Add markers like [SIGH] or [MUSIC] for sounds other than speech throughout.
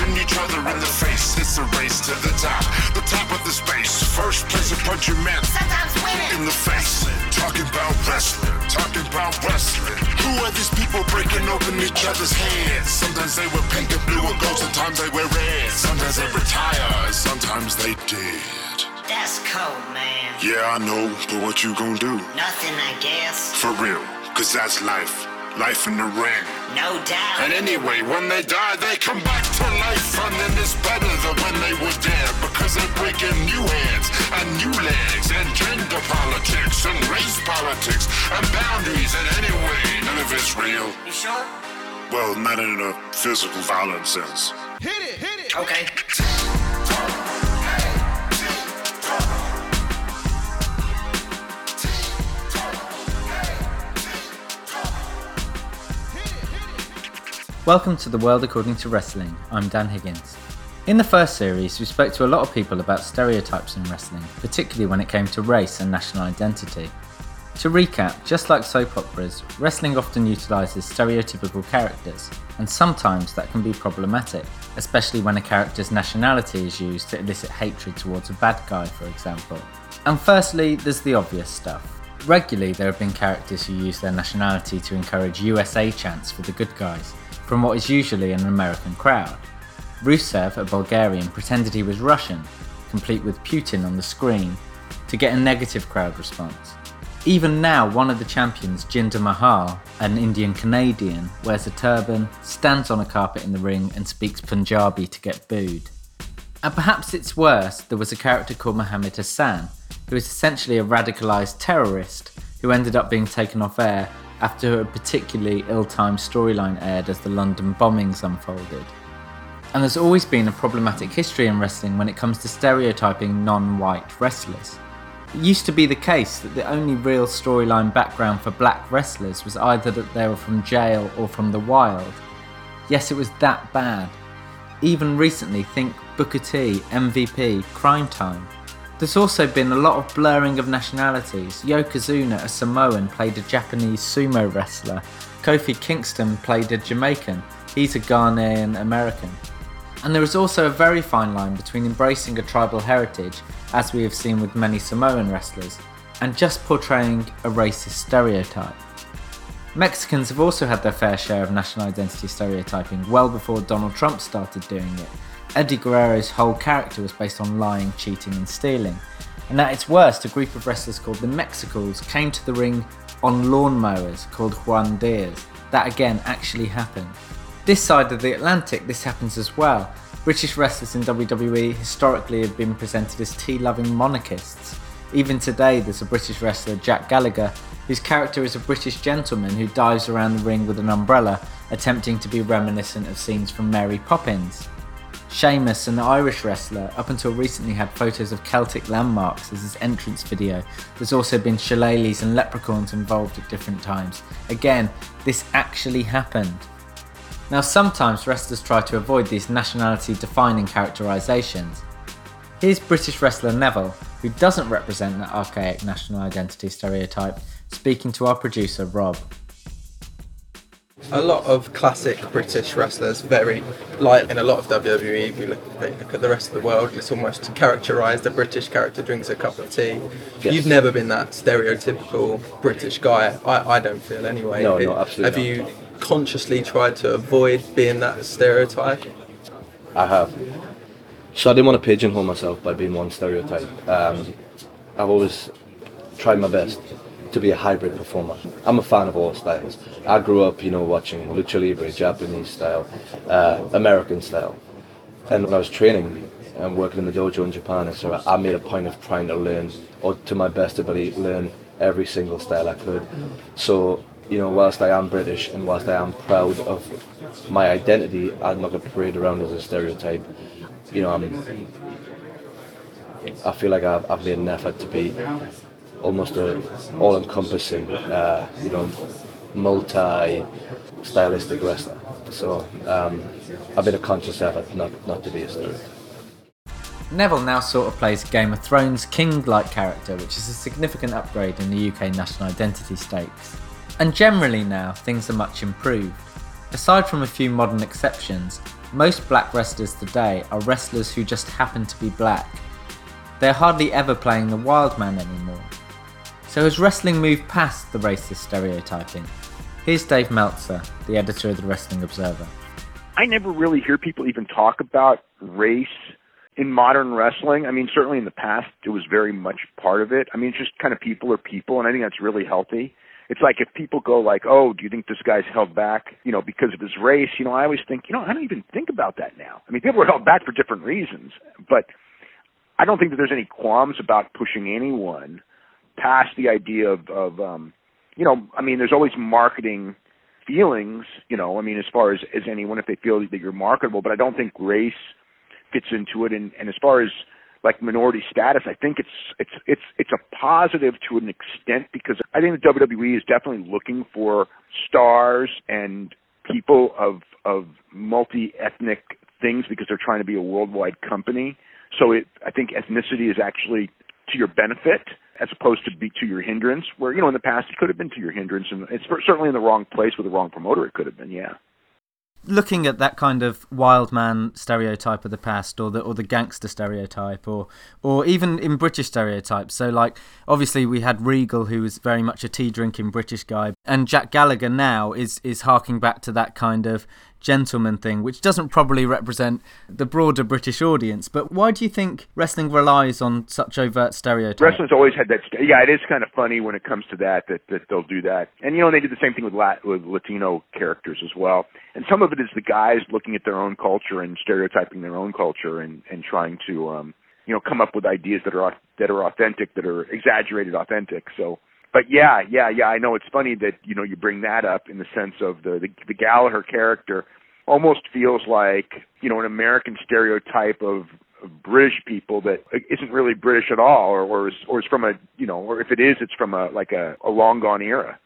punching each other in the face. It's a race to the top, the top of the space. First place a punch your man Sometimes winning. in the face. Talking about wrestling, talking about wrestling. Who are these people breaking open each other's heads? Sometimes they wear pink and blue and gold, sometimes they wear red. Sometimes they retire, sometimes they did. That's cold, man. Yeah, I know, but what you gonna do? Nothing, I guess. For real, cause that's life. Life in the ring. No doubt. And anyway, when they die, they come back to life. And then it's better than when they were dead. Because they're breaking new heads and new legs. And gender politics and race politics and boundaries. And anyway, none of it's real. You sure? Well, not in a physical violence sense. Hit it, hit it. Okay. Welcome to the World According to Wrestling. I'm Dan Higgins. In the first series, we spoke to a lot of people about stereotypes in wrestling, particularly when it came to race and national identity. To recap, just like soap operas, wrestling often utilises stereotypical characters, and sometimes that can be problematic, especially when a character's nationality is used to elicit hatred towards a bad guy, for example. And firstly, there's the obvious stuff. Regularly, there have been characters who use their nationality to encourage USA chants for the good guys, from what is usually an American crowd. Rusev, a Bulgarian, pretended he was Russian, complete with Putin on the screen, to get a negative crowd response. Even now, one of the champions, Jinder Mahal, an Indian Canadian, wears a turban, stands on a carpet in the ring, and speaks Punjabi to get booed. And perhaps it's worse, there was a character called Muhammad Hassan, who is essentially a radicalised terrorist who ended up being taken off air after a particularly ill timed storyline aired as the London bombings unfolded. And there's always been a problematic history in wrestling when it comes to stereotyping non white wrestlers. It used to be the case that the only real storyline background for black wrestlers was either that they were from jail or from the wild. Yes, it was that bad. Even recently, think Booker T, MVP, Cryme Tyme. There's also been a lot of blurring of nationalities. Yokozuna, a Samoan, played a Japanese sumo wrestler. Kofi Kingston played a Jamaican. He's a Ghanaian American. And there is also a very fine line between embracing a tribal heritage, as we have seen with many Samoan wrestlers, and just portraying a racist stereotype. Mexicans have also had their fair share of national identity stereotyping well before Donald Trump started doing it. Eddie Guerrero's whole character was based on lying, cheating, and stealing. And at its worst, a group of wrestlers called the Mexicools came to the ring on lawnmowers called Juan Deere. That again actually happened. This side of the Atlantic, this happens as well. British wrestlers in WWE historically have been presented as tea loving monarchists. Even today, there's a British wrestler, Jack Gallagher, whose character is a British gentleman who dives around the ring with an umbrella, attempting to be reminiscent of scenes from Mary Poppins. Sheamus, an Irish wrestler, up until recently had photos of Celtic landmarks as his entrance video. There's also been shillelaghs and leprechauns involved at different times. Again, this actually happened. Now, sometimes wrestlers try to avoid these nationality defining characterisations. Here's British wrestler Neville, who doesn't represent that archaic national identity stereotype, speaking to our producer Rob. A lot of classic British wrestlers, very like in a lot of WWE. If you look, look at the rest of the world, it's almost characterised. A British character drinks a cup of tea. Yes. You've never been that stereotypical British guy. I, I don't feel anyway. No, no, absolutely Have not. you consciously tried to avoid being that stereotype? I have. So I didn't want to pigeonhole myself by being one stereotype. Um, I've always tried my best to be a hybrid performer. I'm a fan of all styles. I grew up, you know, watching lucha libre, Japanese style, uh, American style, and when I was training and working in the dojo in Japan, so I made a point of trying to learn, or to my best ability, learn every single style I could. So, you know, whilst I am British and whilst I am proud of my identity, I'm not going to parade around as a stereotype. You know, I'm. I feel like I've, I've made an effort to be almost a all-encompassing, uh, you know, multi-stylistic wrestler. So um, I've made a conscious effort not not to be a stereotype. Neville now sort of plays Game of Thrones king like character, which is a significant upgrade in the UK national identity stakes. And generally now, things are much improved. Aside from a few modern exceptions, most black wrestlers today are wrestlers who just happen to be black. They're hardly ever playing the wild man anymore. So has wrestling moved past the racist stereotyping? Here's Dave Meltzer, the editor of the Wrestling Observer. I never really hear people even talk about race in modern wrestling. I mean, certainly in the past, it was very much part of it. I mean, it's just kind of people are people, and I think that's really healthy. It's like if people go like, "Oh, do you think this guy's held back, you know, because of his race?" You know, I always think, you know, I don't even think about that now. I mean, people are held back for different reasons, but I don't think that there's any qualms about pushing anyone past the idea of, of um, you know, I mean, there's always marketing feelings, you know, I mean, as far as, as anyone, if they feel that you're marketable, but I don't think race fits into it. And, and as far as like minority status, I think it's, it's, it's, it's a positive to an extent because I think the WWE is definitely looking for stars and people of, of multi-ethnic things because they're trying to be a worldwide company. So it, I think ethnicity is actually to your benefit as opposed to be to your hindrance. Where you know in the past it could have been to your hindrance, and it's certainly in the wrong place with the wrong promoter. It could have been, yeah. Looking at that kind of wild man stereotype of the past, or the or the gangster stereotype, or or even in British stereotypes. So, like obviously we had Regal, who was very much a tea drinking British guy, and Jack Gallagher now is is harking back to that kind of gentleman thing, which doesn't probably represent the broader British audience. But why do you think wrestling relies on such overt stereotypes? Wrestling's always had that. Yeah, it is kind of funny when it comes to that, that that they'll do that. And you know, they did the same thing with Lat- with Latino characters as well. And some of it is the guys looking at their own culture and stereotyping their own culture and and trying to um you know come up with ideas that are that are authentic, that are exaggerated authentic. So but yeah, yeah, yeah. I know it's funny that you know you bring that up in the sense of the the, the Gallagher character almost feels like you know an American stereotype of, of British people that isn't really British at all, or or is, or is from a you know, or if it is, it's from a like a, a long gone era.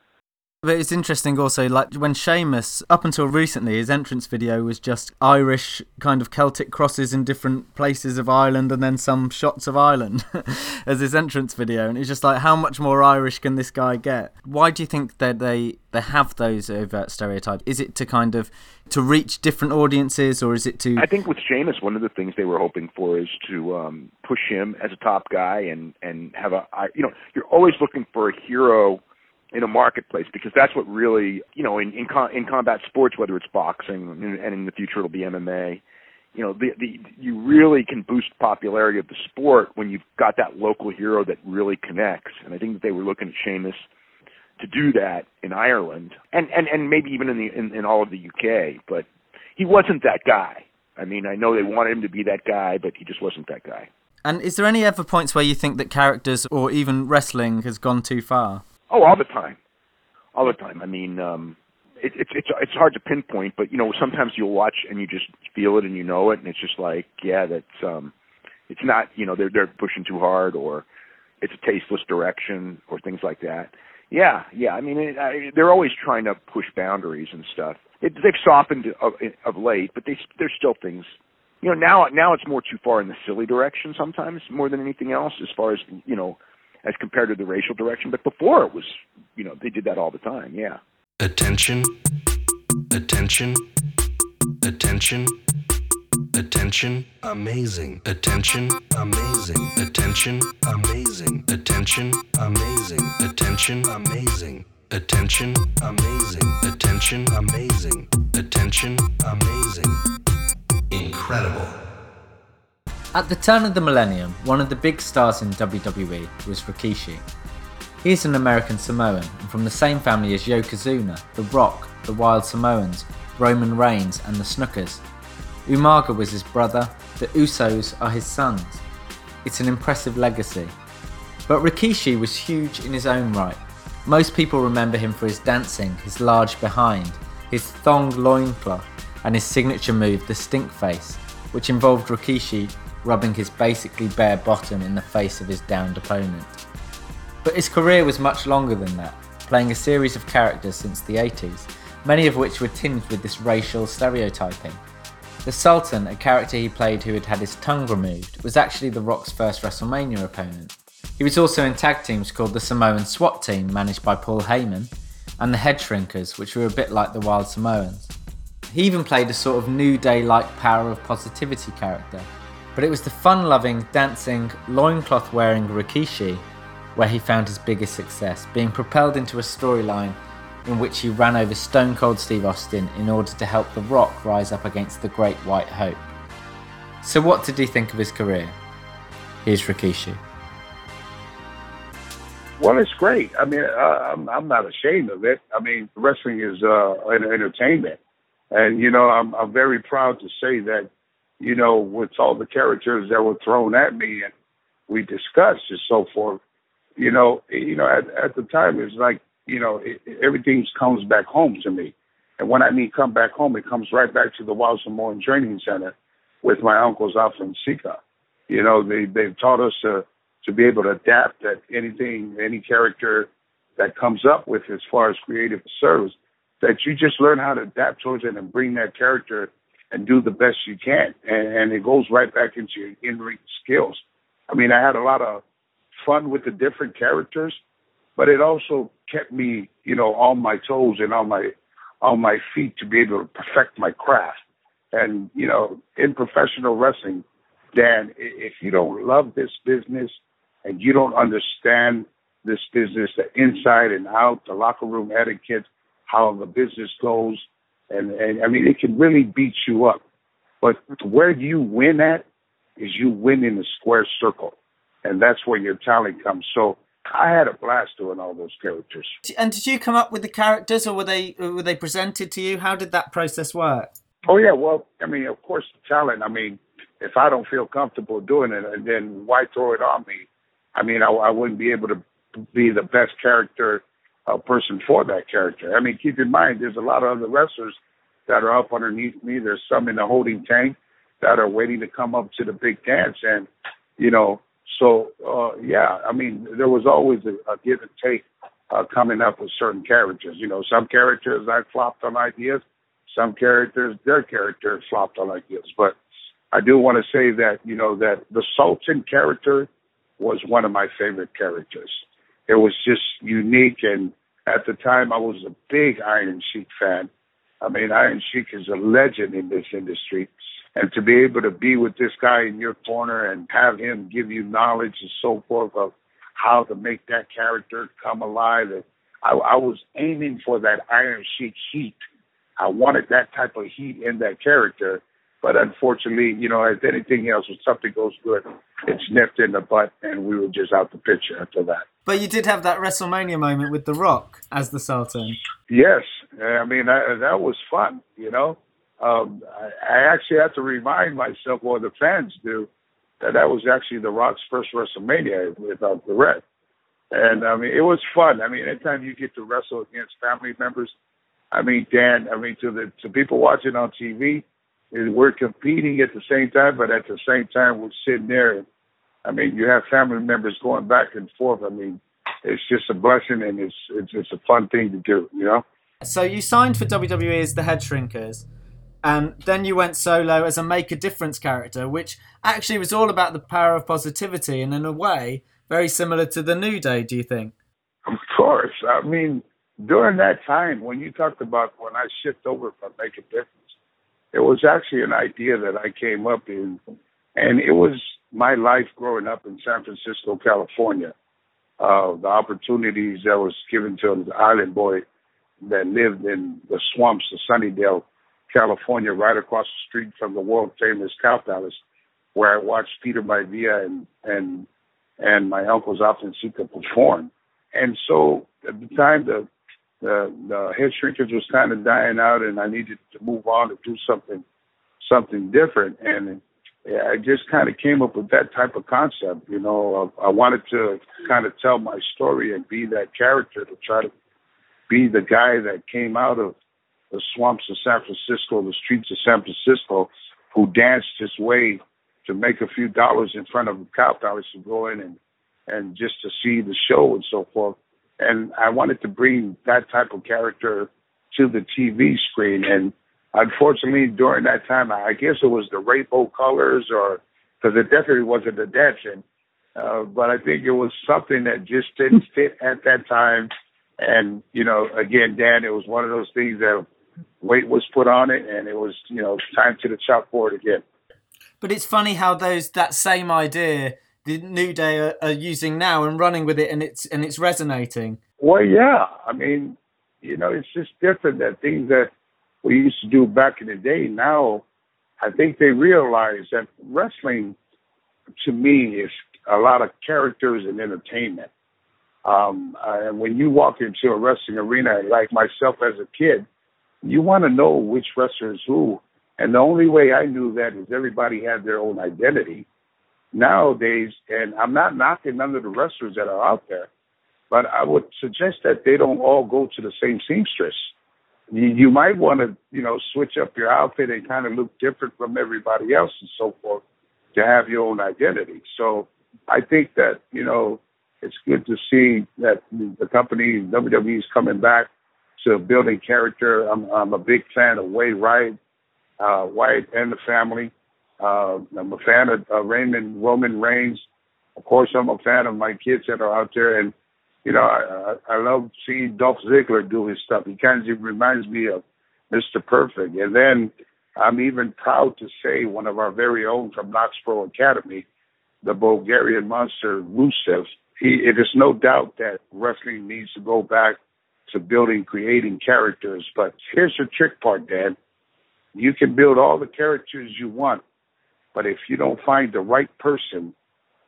But it's interesting also, like when Sheamus, up until recently, his entrance video was just Irish kind of Celtic crosses in different places of Ireland and then some shots of Ireland [LAUGHS] as his entrance video. And it's just like, how much more Irish can this guy get? Why do you think that they, they have those overt stereotypes? Is it to kind of to reach different audiences or is it to. I think with Sheamus, one of the things they were hoping for is to um, push him as a top guy and, and have a, you know, you're always looking for a hero in a marketplace because that's what really you know in in, com- in combat sports whether it's boxing and in the future it'll be MMA you know the the you really can boost popularity of the sport when you've got that local hero that really connects. And I think that they were looking at Sheamus to do that in Ireland and and and maybe even in the in, in all of the UK but he wasn't that guy. I mean I know they wanted him to be that guy but he just wasn't that guy. And is there any ever points where you think that characters or even wrestling has gone too far Oh, all the time, all the time. I mean, um, it, it's it's it's hard to pinpoint, but you know, sometimes you'll watch and you just feel it and you know it, and it's just like, yeah, that's um, it's not, you know, they're they're pushing too hard, or it's a tasteless direction, or things like that. Yeah, yeah. I mean, it, I, they're always trying to push boundaries and stuff. It, they've softened of, of late, but they there's still things. You know, now now it's more too far in the silly direction sometimes, more than anything else, as far as you know as compared to the racial direction. But before it was, you know, they did that all the time. Yeah. Attention, attention, attention, attention, amazing, attention, amazing, attention, amazing, attention, amazing, attention, amazing. Attention, amazing, attention, amazing, attention, amazing. Incredible. At the turn of the millennium, one of the big stars in WWE was Rikishi. He is an American Samoan and from the same family as Yokozuna, The Rock, the Wild Samoans, Roman Reigns, and the Snookers. Umaga was his brother, the Usos are his sons. It's an impressive legacy. But Rikishi was huge in his own right. Most people remember him for his dancing, his large behind, his thong loincloth, and his signature move, the stink face, which involved Rikishi rubbing his basically bare bottom in the face of his downed opponent. But his career was much longer than that, playing a series of characters since the 80s, many of which were tinged with this racial stereotyping. The Sultan, a character he played who had had his tongue removed, was actually The Rock's first WrestleMania opponent. He was also in tag teams called the Samoan SWAT team, managed by Paul Heyman, and the Head Shrinkers, which were a bit like the Wild Samoans. He even played a sort of New Day like power of positivity character. But it was the fun loving, dancing, loincloth wearing Rikishi where he found his biggest success, being propelled into a storyline in which he ran over Stone Cold Steve Austin in order to help The Rock rise up against the Great White Hope. So, what did he think of his career? Here's Rikishi. Well, it's great. I mean, I'm, I'm not ashamed of it. I mean, wrestling is uh, entertainment, and you know, I'm, I'm very proud to say that, you know, with all the characters that were thrown at me and we discussed and so forth, you know, you know, at, at the time it's like, you know, it, everything comes back home to me, and when I mean come back home, it comes right back to the Wild Samoan Training Center with my uncles Afa and Sika. You know, they they've taught us to to be able to adapt at anything, any character that comes up with as far as creative service, that you just learn how to adapt towards it and bring that character and do the best you can. And, and it goes right back into your in-ring skills. I mean, I had a lot of fun with the different characters, but it also kept me, you know, on my toes and on my on my feet to be able to perfect my craft. And you know, in professional wrestling, Dan, if you don't love this business and you don't understand this business, the inside and out, the locker room etiquette, how the business goes, and, and I mean, it can really beat you up. But where you win at is you win in the square circle, and that's where your talent comes. So I had a blast doing all those characters. And did you come up with the characters, or were they were they presented to you? How did that process work? Oh yeah, well, I mean, of course, talent. I mean, if I don't feel comfortable doing it, then why throw it on me? I mean, I, I wouldn't be able to be the best character uh, person for that character. I mean, keep in mind, there's a lot of other wrestlers that are up underneath me. There's some in the holding tank that are waiting to come up to the big dance, and you know, so uh, yeah, I mean, there was always a, a give and take uh, coming up with certain characters. You know, some characters I flopped on ideas, some characters their characters flopped on ideas, but I do want to say that you know that the Sultan character was one of my favorite characters. It was just unique, and at the time, I was a big Iron Sheik fan. I mean, Iron Sheik is a legend in this industry, and to be able to be with this guy in your corner and have him give you knowledge and so forth of how to make that character come alive, and I, I was aiming for that Iron Sheik heat. I wanted that type of heat in that character but unfortunately, you know, as anything else, when something goes good, it's nipped in the butt, and we were just out the picture after that. But you did have that WrestleMania moment with The Rock as the Sultan. Yes, I mean that, that was fun. You know, um, I, I actually have to remind myself, or the fans do, that that was actually The Rock's first WrestleMania without the red. And I mean, it was fun. I mean, anytime you get to wrestle against family members, I mean, Dan, I mean, to the to people watching on TV, we're competing at the same time, but at the same time, we're sitting there. And, I mean, you have family members going back and forth. I mean, it's just a blessing, and it's it's it's a fun thing to do, you know. So you signed for WWE as the Head Shrinkers, and then you went solo as a Make a Difference character, which actually was all about the power of positivity, and in a way, very similar to the New Day. Do you think? Of course. I mean, during that time when you talked about when I shipped over from Make a Difference it was actually an idea that I came up in, and it was my life growing up in San Francisco, California. Uh, the opportunities that was given to an island boy that lived in the swamps of Sunnydale, California, right across the street from the world famous Cow Palace, where I watched Peter Maivia and and and my uncles often to perform. And so at the time the the the head shrinkage was kind of dying out, and I needed to move on to do something something different. And I just kind of came up with that type of concept. You know, I, I wanted to kind of tell my story and be that character to try to be the guy that came out of the swamps of San Francisco, the streets of San Francisco, who danced his way to make a few dollars in front of a cow palace to go in and and just to see the show and so forth and I wanted to bring that type of character to the TV screen. And unfortunately, during that time, I guess it was the rainbow colors, or because it definitely wasn't the dancing. Uh, but I think it was something that just didn't fit at that time. And you know, again, Dan, it was one of those things that weight was put on it, and it was you know time to the chalkboard again. But it's funny how those that same idea the New Day are, are using now and running with it, and it's and it's resonating. Well, yeah. I mean, you know, it's just different that things that we used to do back in the day. Now, I think they realize that wrestling, to me, is a lot of characters and entertainment. Um, and when you walk into a wrestling arena, like myself as a kid, you want to know which wrestler is who. And the only way I knew that is everybody had their own identity. Nowadays, and I'm not knocking none of the wrestlers that are out there, but I would suggest that they don't all go to the same seamstress. You, you might want to, you know, switch up your outfit and kind of look different from everybody else and so forth to have your own identity. So I think that, you know, it's good to see that the company WWE is coming back to building character. I'm, I'm a big fan of Wade Wright, uh, Wyatt and the family. Uh, I'm a fan of uh, Raymond Roman Reigns. Of course, I'm a fan of my kids that are out there, and you know, I, I, love seeing Dolph Ziggler do his stuff. He kind of reminds me of Mr. Perfect. And then I'm even proud to say one of our very own from KnokX Pro Academy, the Bulgarian monster Rusev. He, it is no doubt that wrestling needs to go back to building, creating characters. But here's the trick part, Dan. You can build all the characters you want, but if you don't find the right person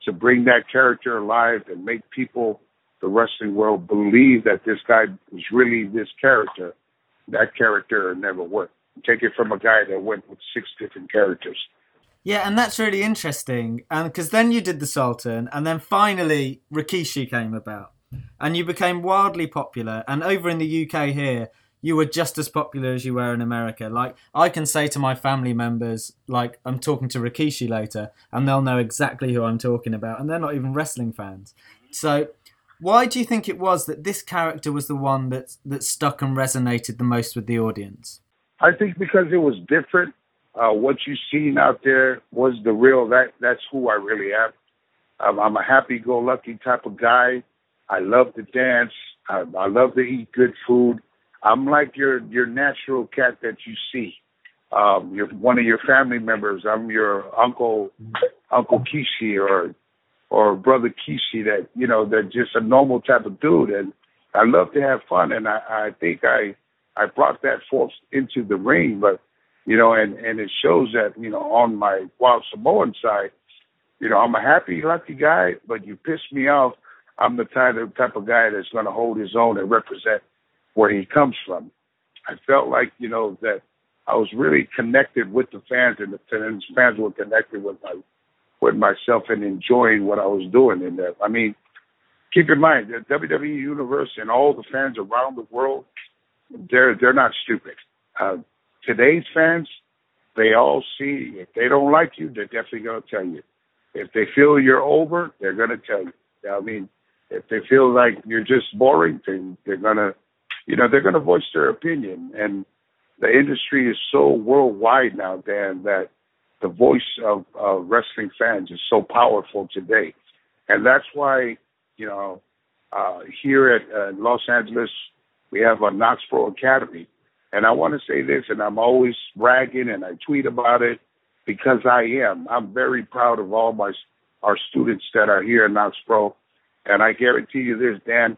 to bring that character alive and make people, the wrestling world, believe that this guy was really this character, that character never worked. Take it from a guy that went with six different characters. Yeah, and that's really interesting. And because then you did the Sultan, and then finally Rikishi came about, and you became wildly popular. And over in the UK here, you were just as popular as you were in America. Like I can say to my family members, like I'm talking to Rikishi later, and they'll know exactly who I'm talking about, and they're not even wrestling fans. So, why do you think it was that this character was the one that that stuck and resonated the most with the audience? I think because it was different. Uh, what you seen out there was the real. That that's who I really am. I'm a happy-go-lucky type of guy. I love to dance. I, I love to eat good food. I'm like your your natural cat that you see. Um, you're one of your family members. I'm your uncle, Uncle Kishi, or or brother Kishi. That you know, they're just a normal type of dude, and I love to have fun. And I, I think I I brought that force into the ring, but you know, and and it shows that you know on my wild Samoan side, you know, I'm a happy, lucky guy, but you piss me off. I'm the type of type of guy that's going to hold his own and represent where he comes from. I felt like, you know, that I was really connected with the fans and the fans, were connected with my with myself and enjoying what I was doing in that. I mean, keep in mind the WWE universe and all the fans around the world, they're they're not stupid. Uh, today's fans, they all see if they don't like you, they're definitely gonna tell you. If they feel you're over, they're gonna tell you. I mean, if they feel like you're just boring, then they're gonna you know, they're going to voice their opinion. And the industry is so worldwide now, Dan, that the voice of uh, wrestling fans is so powerful today. And that's why, you know, uh, here at uh, Los Angeles, we have a KnokX Pro Academy. And I want to say this, and I'm always bragging and I tweet about it because I am. I'm very proud of all my our students that are here at KnokX Pro. And I guarantee you this, Dan,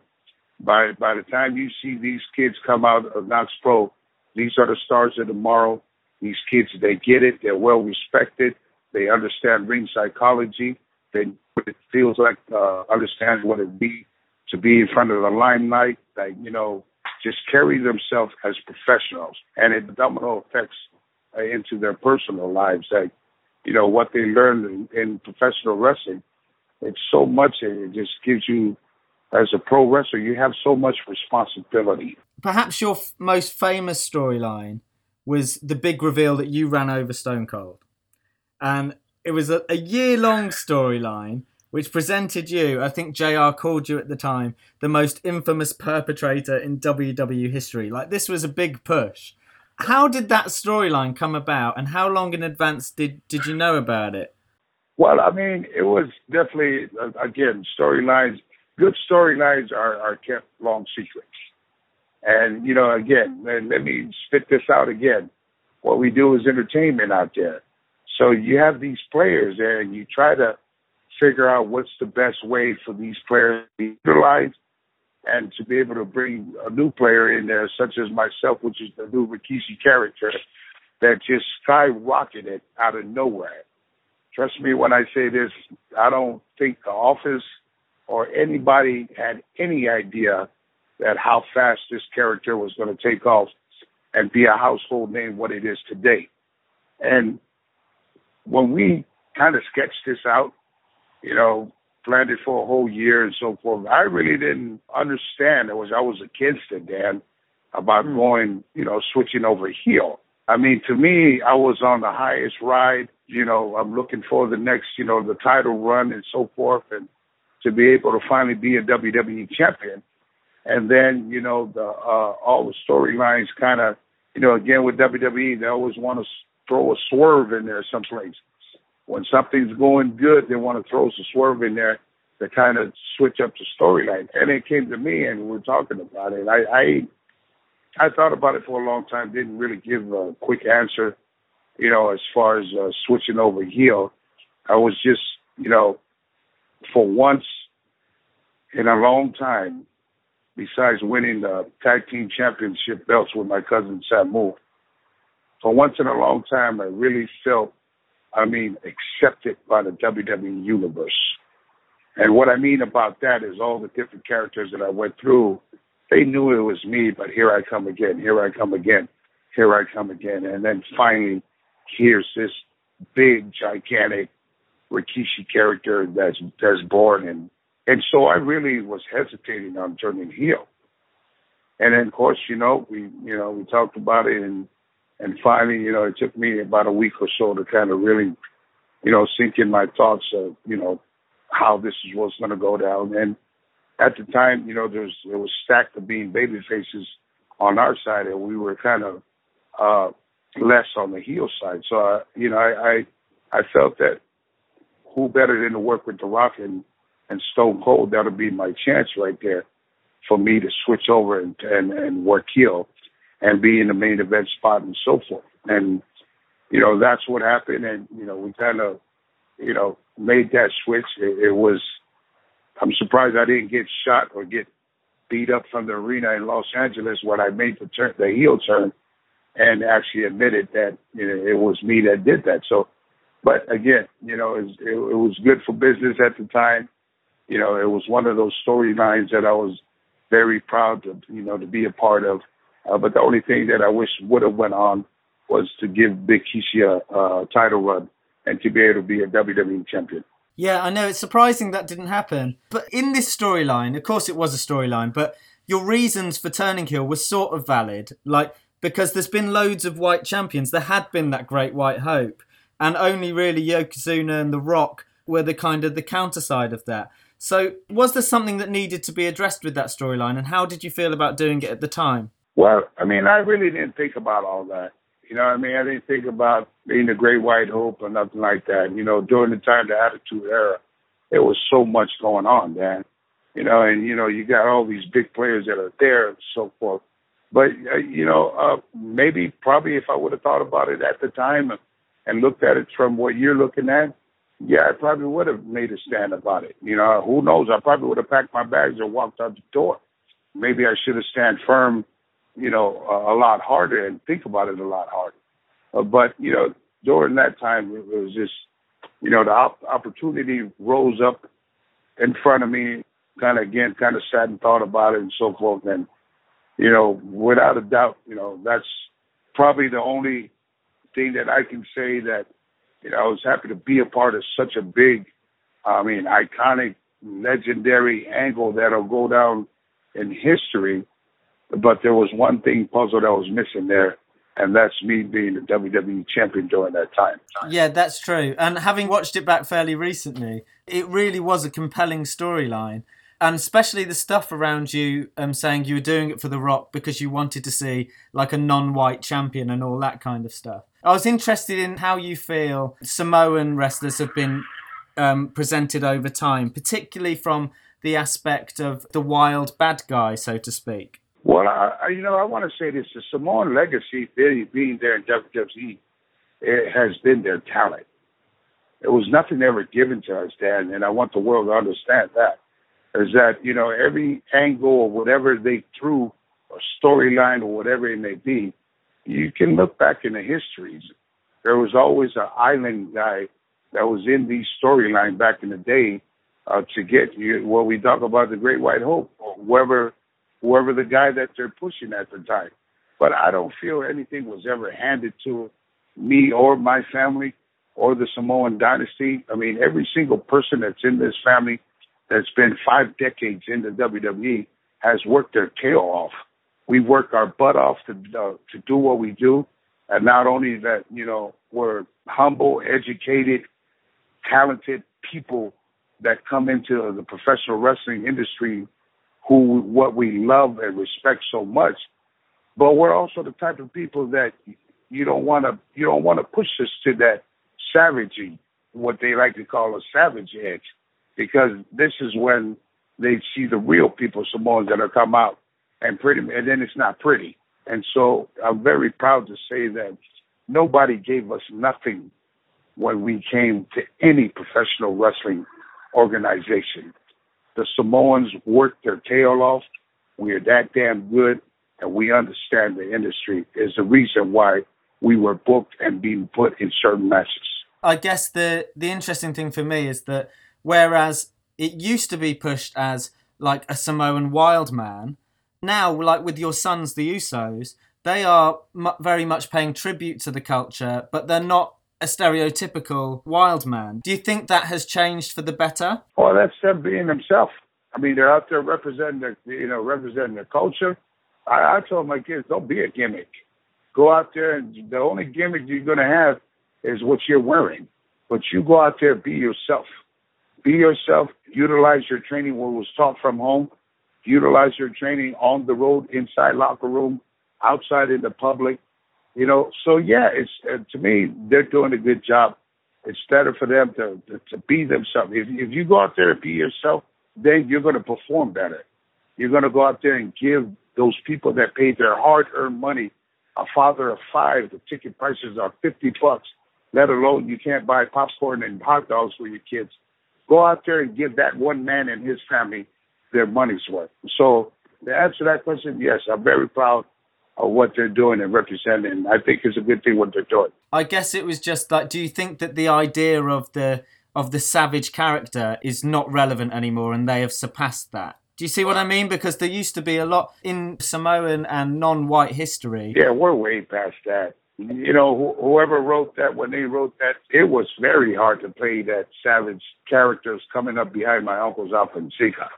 by by the time you see these kids come out of KnokX Pro, these are the stars of tomorrow. These kids, they get it. They're well respected. They understand ring psychology. They what it feels like, uh, understand what it be to be in front of the limelight. Like you know, just carry themselves as professionals, and it domino effects uh, into their personal lives. Like you know what they learn in, in professional wrestling. It's so much, and it just gives you as a pro wrestler, you have so much responsibility. Perhaps your f- most famous storyline was the big reveal that you ran over Stone Cold. And it was a, a year long storyline which presented you, I think JR called you at the time, the most infamous perpetrator in WWE history. Like, this was a big push. How did that storyline come about, and how long in advance did, did you know about it? Well, I mean, it was definitely, uh, again, storylines good storylines are, are kept long secrets. And you know, again, let, me spit this out again. What we do is entertainment out there. So you have these players and you try to figure out what's the best way for these players to be utilized and to be able to bring a new player in there, such as myself, which is the new Rikishi character that just skyrocketed out of nowhere. Trust me when I say this, I don't think the office or anybody had any idea that how fast this character was going to take off and be a household name what it is today. And when we kind of sketched this out, you know, planned it for a whole year and so forth, I really didn't understand. It was I was against it, Dan, about hmm. going, you know, switching over heel. I mean, to me, I was on the highest ride. You know, I'm looking for the next, you know, the title run and so forth, and to be able to finally be a WWE champion. And then, you know, the uh, all the storylines kind of, you know, again with WWE, they always want to throw a swerve in there someplace. When something's going good, they want to throw a swerve in there to kind of switch up the storyline. And it came to me, and we we're talking about it. I, I I thought about it for a long time. Didn't really give a quick answer, you know, as far as uh, switching over heel. I was just, you know, for once in a long time, besides winning the tag team championship belts with my cousin Samu, for once in a long time, I really felt, I mean, accepted by the WWE universe. And what I mean about that is all the different characters that I went through, they knew it was me, but here I come again, here I come again, here I come again. And then finally, here's this big, gigantic Rikishi character that's that's born and and so I really was hesitating on turning heel. And then of course, you know, we you know, we talked about it and and finally, you know, it took me about a week or so to kind of really, you know, sink in my thoughts of, you know, how this is what's gonna go down. And at the time, you know, there was it was stacked of being baby faces on our side and we were kind of uh less on the heel side. So uh, you know, I, I I felt that who better than to work with The Rock and, and Stone Cold? That'll be my chance right there for me to switch over and, and, and work heel and be in the main event spot and so forth. And, you know, that's what happened. And, you know, we kind of, you know, made that switch. It, it was, I'm surprised I didn't get shot or get beat up from the arena in Los Angeles when I made the turn, the heel turn and actually admitted that you know, it was me that did that. So but again, you know, it was, it, it was good for business at the time. You know, it was one of those storylines that I was very proud to, you know, to be a part of. Uh, but the only thing that I wish would have went on was to give Big Kishi a uh, title run and to be able to be a WWE champion. Yeah, I know it's surprising that didn't happen. But in this storyline, of course, it was a storyline. But your reasons for turning heel were sort of valid, like because there's been loads of white champions. There had been that Great White Hope, and only really Yokozuna and The Rock were the kind of the counter side of that. So, was there something that needed to be addressed with that storyline, and how did you feel about doing it at the time? Well, I mean, I really didn't think about all that. You know, I mean, I didn't think about being the Great White Hope or nothing like that. You know, during the time the Attitude Era, there was so much going on, Dan. You know, and you know, you got all these big players that are there and so forth. But uh, you know, uh, maybe probably if I would have thought about it at the time and looked at it from what you're looking at, yeah, I probably would have made a stand about it. You know, who knows? I probably would have packed my bags and walked out the door. Maybe I should have stand firm, you know, a, a lot harder and think about it a lot harder. Uh, but you know, during that time, it was just, you know, the op- opportunity rose up in front of me. Kind of again, kind of sat and thought about it and so forth. And you know, without a doubt, you know, that's probably the only thing that I can say that you know I was happy to be a part of such a big, I mean, iconic, legendary angle that'll go down in history. But there was one thing puzzle that was missing there, and that's me being the WWE champion during that time. Yeah, that's true. And having watched it back fairly recently, it really was a compelling storyline and especially the stuff around you um, saying you were doing it for The Rock because you wanted to see like a non-white champion and all that kind of stuff. I was interested in how you feel Samoan wrestlers have been um, presented over time, particularly from the aspect of the wild bad guy, so to speak. Well, I, you know, I want to say this: the Samoan legacy, being, being there in WWE, it has been their talent. It was nothing ever given to us, Dan, and I want the world to understand that. Is that you know every angle or whatever they threw, or storyline or whatever it may be, you can look back in the histories. There was always an island guy that was in the storyline back in the day uh, to get you. Well, we talk about the Great White Hope or whoever, whoever the guy that they're pushing at the time. But I don't feel anything was ever handed to me or my family or the Samoan dynasty. I mean, every single person that's in this family that's been five decades in the WWE has worked their tail off. We work our butt off to uh, to do what we do, and not only that, you know, we're humble, educated, talented people that come into the professional wrestling industry who what we love and respect so much. But we're also the type of people that you don't want to you don't want to push us to that savagery, what they like to call a savage edge, because this is when they see the real people, Samoans that are come out and pretty, and then it's not pretty. And so I'm very proud to say that nobody gave us nothing when we came to any professional wrestling organization. The Samoans worked their tail off. We are that damn good, and we understand the industry is the reason why we were booked and being put in certain matches. I guess the the interesting thing for me is that whereas it used to be pushed as like a Samoan wild man, now like with your sons, the Usos, they are m- very much paying tribute to the culture, but they're not a stereotypical wild man. Do you think that has changed for the better? Well, that's them being themselves. I mean, they're out there representing the, you know, representing the culture. I, I told my kids, don't be a gimmick. Go out there, and the only gimmick you're going to have is what you're wearing. But you go out there, be yourself. Be yourself. Utilize your training what was taught from home. Utilize your training on the road, inside locker room, outside in the public. You know, so yeah, it's uh, to me they're doing a good job. It's better for them to to, to be themselves. If, if you go out there and be yourself, then you're going to perform better. You're going to go out there and give those people that paid their hard-earned money a father of five. The ticket prices are fifty bucks. Let alone you can't buy popcorn and hot dogs for your kids. Go out there and give that one man and his family their money's worth. So to answer that question, yes, I'm very proud of what they're doing and representing. I think it's a good thing what they're doing. I guess it was just like, do you think that the idea of the of the savage character is not relevant anymore, and they have surpassed that? Do you see what I mean? Because there used to be a lot in Samoan and non-white history. Yeah, we're way past that. You know, wh- whoever wrote that, when they wrote that, it was very hard to play that savage characters coming up behind my uncle's up in Sika.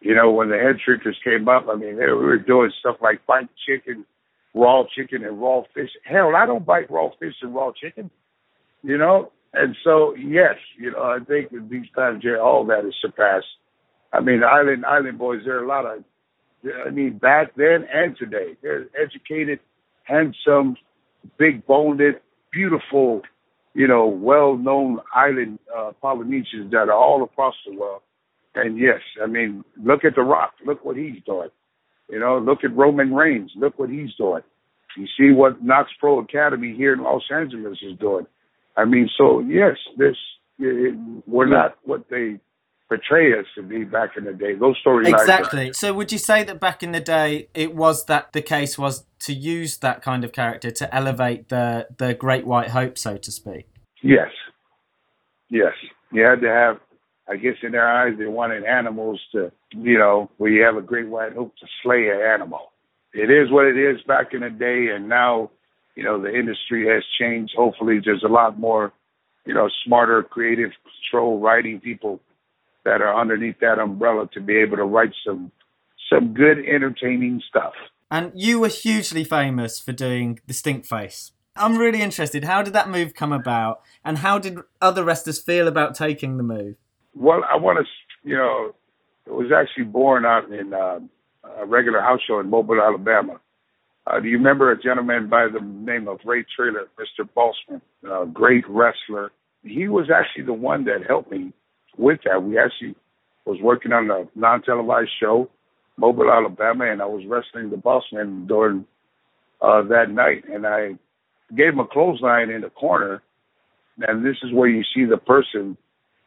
You know, when the head shrinkers came up, I mean, they were doing stuff like bite chicken, raw chicken, and raw fish. Hell, I don't bite raw fish and raw chicken. You know, and so yes, you know, I think that these times, yeah, all that is surpassed. I mean, Island Island boys, there are a lot of, I mean, back then and today, they're educated, handsome, big boned, beautiful, you know, well known island uh, Polynesians that are all across the world. And yes, I mean, look at The Rock. Look what he's doing. You know, look at Roman Reigns. Look what he's doing. You see what KnokX Pro Academy here in Los Angeles is doing. I mean, so yes, this it, we're not what they portray us to be back in the day. Those storylines. Exactly. So would you say that back in the day it was that the case was to use that kind of character to elevate the the Great White Hope, so to speak? Yes. Yes. You had to have I guess in their eyes they wanted animals to you know, where you have a great white hope to slay an animal. It is what it is back in the day and now, you know, the industry has changed. Hopefully there's a lot more, you know, smarter, creative control writing people that are underneath that umbrella to be able to write some some good entertaining stuff. And you were hugely famous for doing the stink face. I'm really interested. How did that move come about, and how did other wrestlers feel about taking the move? Well, I want to, you know, it was actually born out in uh, a regular house show in Mobile, Alabama. Uh, do you remember a gentleman by the name of Ray Traylor, Mr. Bossman, a great wrestler? He was actually the one that helped me with that. We actually was working on a non-televised show, Mobile, Alabama, and I was wrestling the Bossman during uh, that night, and I gave him a clothesline in the corner, and this is where you see the person,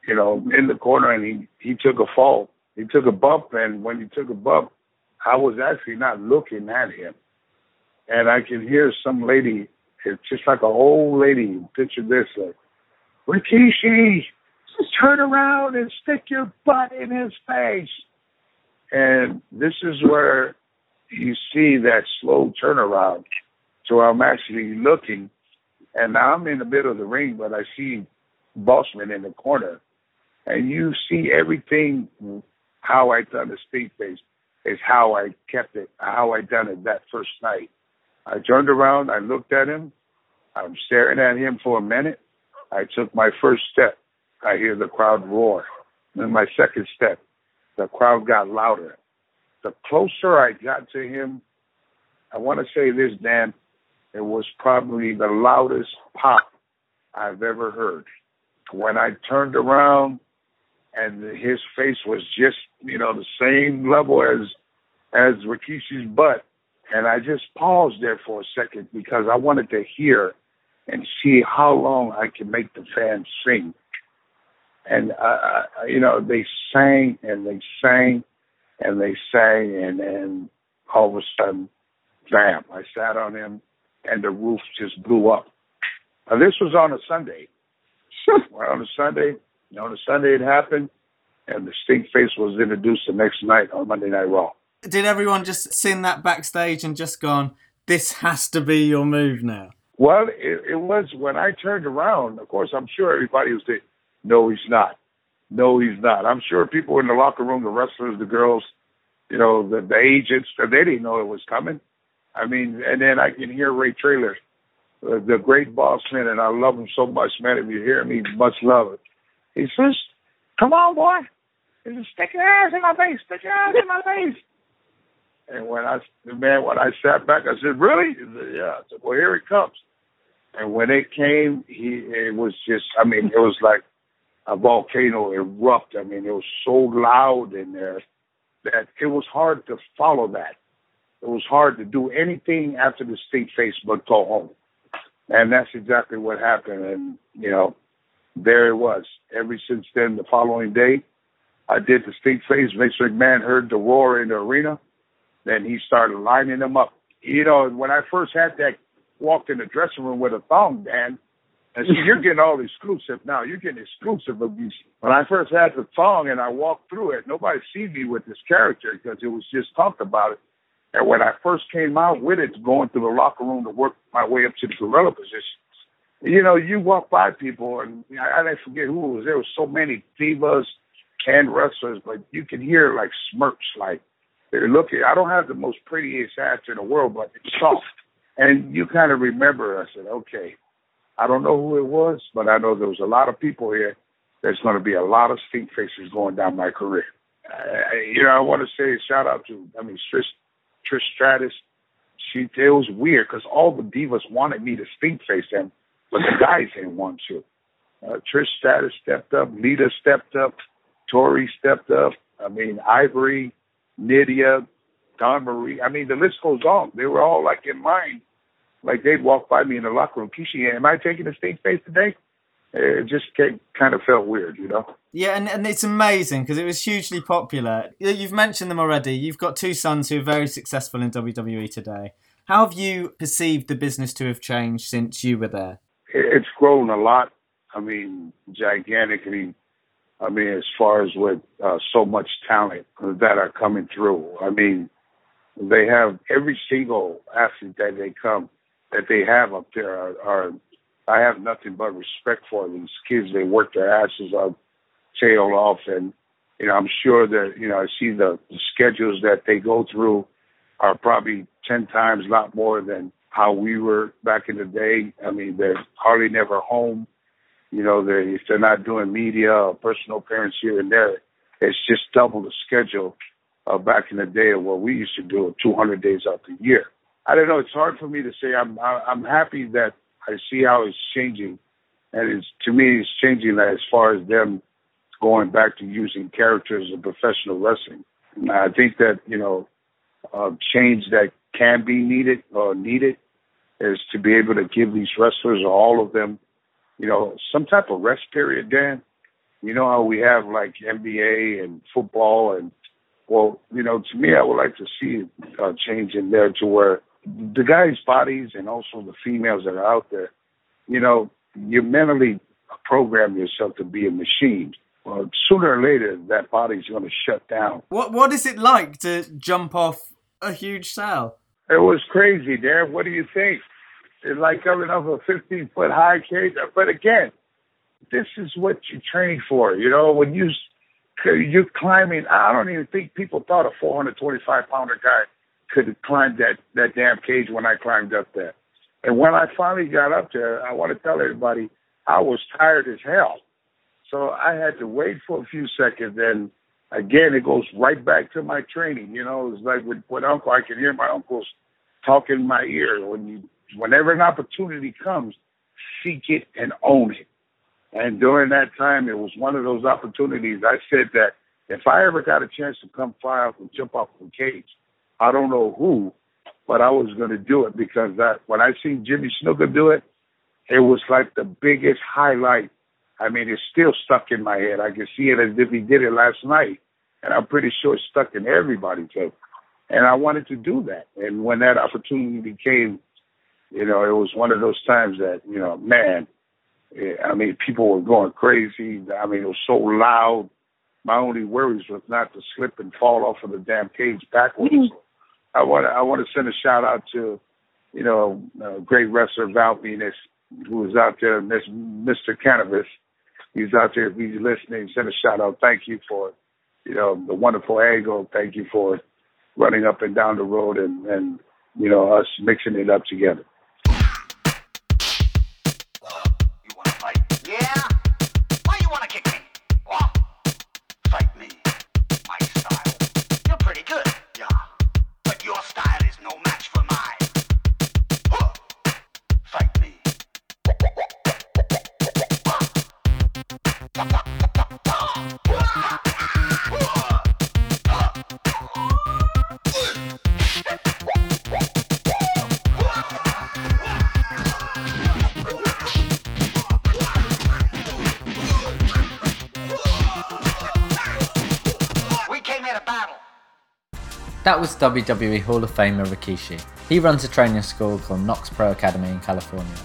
you know, in the corner, and he he took a fall, he took a bump, and when he took a bump, I was actually not looking at him, and I can hear some lady, it's just like an old lady. Picture this, like, Rikishi, just turn around and stick your butt in his face. And this is where you see that slow turnaround. So I'm actually looking, and now I'm in the middle of the ring, but I see Bossman in the corner, and you see everything how I done the stink face is how I kept it, how I done it that first night. I turned around, I looked at him, I'm staring at him for a minute. I took my first step. I hear the crowd roar. Then my second step, the crowd got louder. The closer I got to him, I want to say this, Dan, it was probably the loudest pop I've ever heard. When I turned around and his face was just, you know, the same level as as Rikishi's butt, and I just paused there for a second because I wanted to hear and see how long I can make the fans sing. And uh, you know, they sang and they sang and they sang, and and all of a sudden, bam! I sat on him, and the roof just blew up. Now this was on a Sunday. [LAUGHS] on a Sunday, on a Sunday it happened, and the stink face was introduced the next night on Monday Night Raw. Did everyone just sing that backstage and just gone, this has to be your move now? Well, it, it was when I turned around. Of course, I'm sure everybody was saying, "No, he's not. No, he's not." I'm sure people in the locker room, the wrestlers, the girls, you know, the, the agents, they didn't know it was coming. I mean, and then I can hear Ray Traylor, uh, the great boss man, and I love him so much, man. If you hear me, much love it. He says, "Come on, boy, he says, stick your ass in my face, stick your ass in my face." And when I, man, when I sat back, I said, "Really?" He said, "Yeah." I said, "Well, here it comes." And when it came, he it was just, I mean, it was like a volcano erupted. I mean, it was so loud in there that it was hard to follow that. It was hard to do anything after the stink face but go home. And that's exactly what happened. And, you know, there it was. Ever since then, the following day, I did the stink face. Vince McMahon heard the roar in the arena. Then he started lining them up. You know, when I first had that, walked in the dressing room with a thong, Dan, and see, you're getting all exclusive now. You're getting exclusive. When I first had the thong and I walked through it, nobody see me with this character because it was just talked about it. And when I first came out with it, going through the locker room to work my way up to the gorilla position, you know, you walk by people, and I, I forget who it was. There was so many divas and wrestlers, but you can hear like smirks, like they're looking. I don't have the most prettiest ass in the world, but it's soft. And you kind of remember. I said, okay, I don't know who it was, but I know there was a lot of people here. There's going to be a lot of stink faces going down my career. Uh, you know, I want to say shout out to, I mean, Trish, Trish Stratus. She, it was weird because all the divas wanted me to stink face them, but the guys didn't want to. Uh, Trish Stratus stepped up, Lita stepped up, Tori stepped up. I mean, Ivory, Nydia, Dawn Marie. I mean, the list goes on. They were all like in mine like they'd walk by me in the locker room. Kishi, am I taking a stink face today? It just kind of felt weird, you know. Yeah, and, and it's amazing because it was hugely popular. You've mentioned them already. You've got two sons who are very successful in WWE today. How have you perceived the business to have changed since you were there? It's grown a lot. I mean, gigantically. I mean, as far as with uh, so much talent that are coming through. I mean, they have every single athlete that they come that they have up there are, are I have nothing but respect for these kids. They work their asses off, tail off, and you know I'm sure that you know I see the, the schedules that they go through are probably ten times a lot more than how we were back in the day. I mean, they're hardly never home. You know, they if they're not doing media or personal appearance here and there, it's just double the schedule of back in the day of what we used to do 200 days out the year. I don't know. It's hard for me to say. I'm I'm happy that I see how it's changing, and it's to me it's changing as far as them going back to using characters in professional wrestling. I think that you know, uh, change that can be needed or needed is to be able to give these wrestlers, all of them, you know, some type of rest period. Dan, you know how we have like NBA and football, and well, you know, to me, I would like to see a change in there to where the guys' bodies and also the females that are out there, you know, you mentally program yourself to be a machine. Well, sooner or later, that body's going to shut down. What What is it like to jump off a huge cell? It was crazy, Darren. What do you think? It's like coming off a 15 foot high cage. But again, this is what you train for. You know, when you you're climbing, I don't even think people thought a 425 pounder guy could climb that that damn cage when I climbed up there. And when I finally got up there, I want to tell everybody I was tired as hell. So I had to wait for a few seconds. And again, it goes right back to my training. You know, it's like with, with Uncle, I can hear my uncles talk in my ear. When you, whenever an opportunity comes, seek it and own it. And during that time, it was one of those opportunities. I said that if I ever got a chance to come fly off and jump off the cage, I don't know who, but I was going to do it because that when I seen Jimmy Snuka do it, it was like the biggest highlight. I mean, it's still stuck in my head. I can see it as if he did it last night, and I'm pretty sure it's stuck in everybody's head. And I wanted to do that. And when that opportunity came, you know, it was one of those times that, you know, man, I mean, people were going crazy. I mean, it was so loud. My only worries was not to slip and fall off of the damn cage backwards. Mm-hmm. I want to I want to send a shout out to, you know, uh, great wrestler Val Venis, was out there, Mr. Cannabis. He's out there. If he's listening, send a shout out. Thank you for, you know, the wonderful angle. Thank you for running up and down the road and, and you know, us mixing it up together. WWE Hall of Famer Rikishi. He runs a training school called KnokX Pro Academy in California.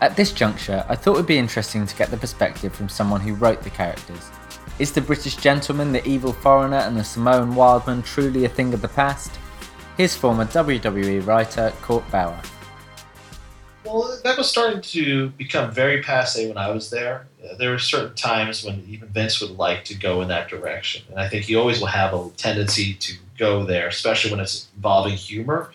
At this juncture, I thought it would be interesting to get the perspective from someone who wrote the characters. Is the British gentleman, the evil foreigner, and the Samoan wildman truly a thing of the past? Here's former WWE writer Court Bauer. Well, that was starting to become very passe when I was there. Uh, there were certain times when even Vince would like to go in that direction, and I think he always will have a tendency to go there, especially when it's involving humor.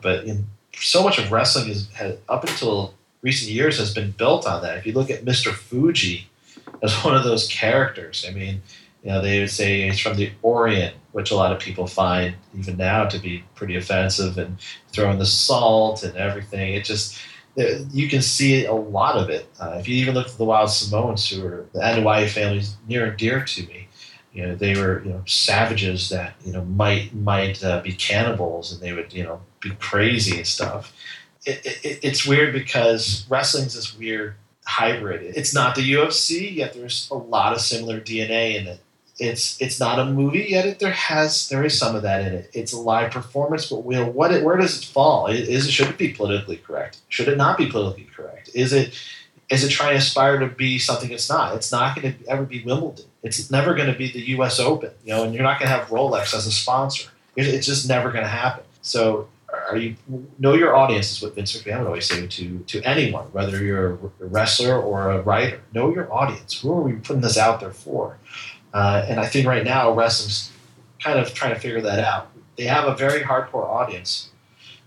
But in, so much of wrestling is has, up until recent years has been built on that. If you look at Mr. Fuji as one of those characters, I mean, you know, they would say he's from the Orient, which a lot of people find even now to be pretty offensive, and throwing the salt and everything. It just you can see a lot of it. Uh, if you even look at the Wild Samoans, who are the Anoa'i families near and dear to me, you know they were you know savages that you know might might uh, be cannibals and they would you know be crazy and stuff. It, it, it's weird because wrestling's this weird hybrid. It's not the UFC yet. There's a lot of similar DNA in it. It's it's not a movie yet. It, there has there is some of that in it. It's a live performance, but what it, where does it fall? Is it should it be politically correct? Should it not be politically correct? Is it is it trying to aspire to be something it's not? It's not going to ever be Wimbledon. It's never going to be the U.S. Open. You know, and you're not going to have Rolex as a sponsor. It's just never going to happen. So, are you know your audience is what Vince McMahon would always say to to anyone, whether you're a wrestler or a writer. Know your audience. Who are we putting this out there for? Uh, and I think right now wrestling's kind of trying to figure that out. They have a very hardcore audience,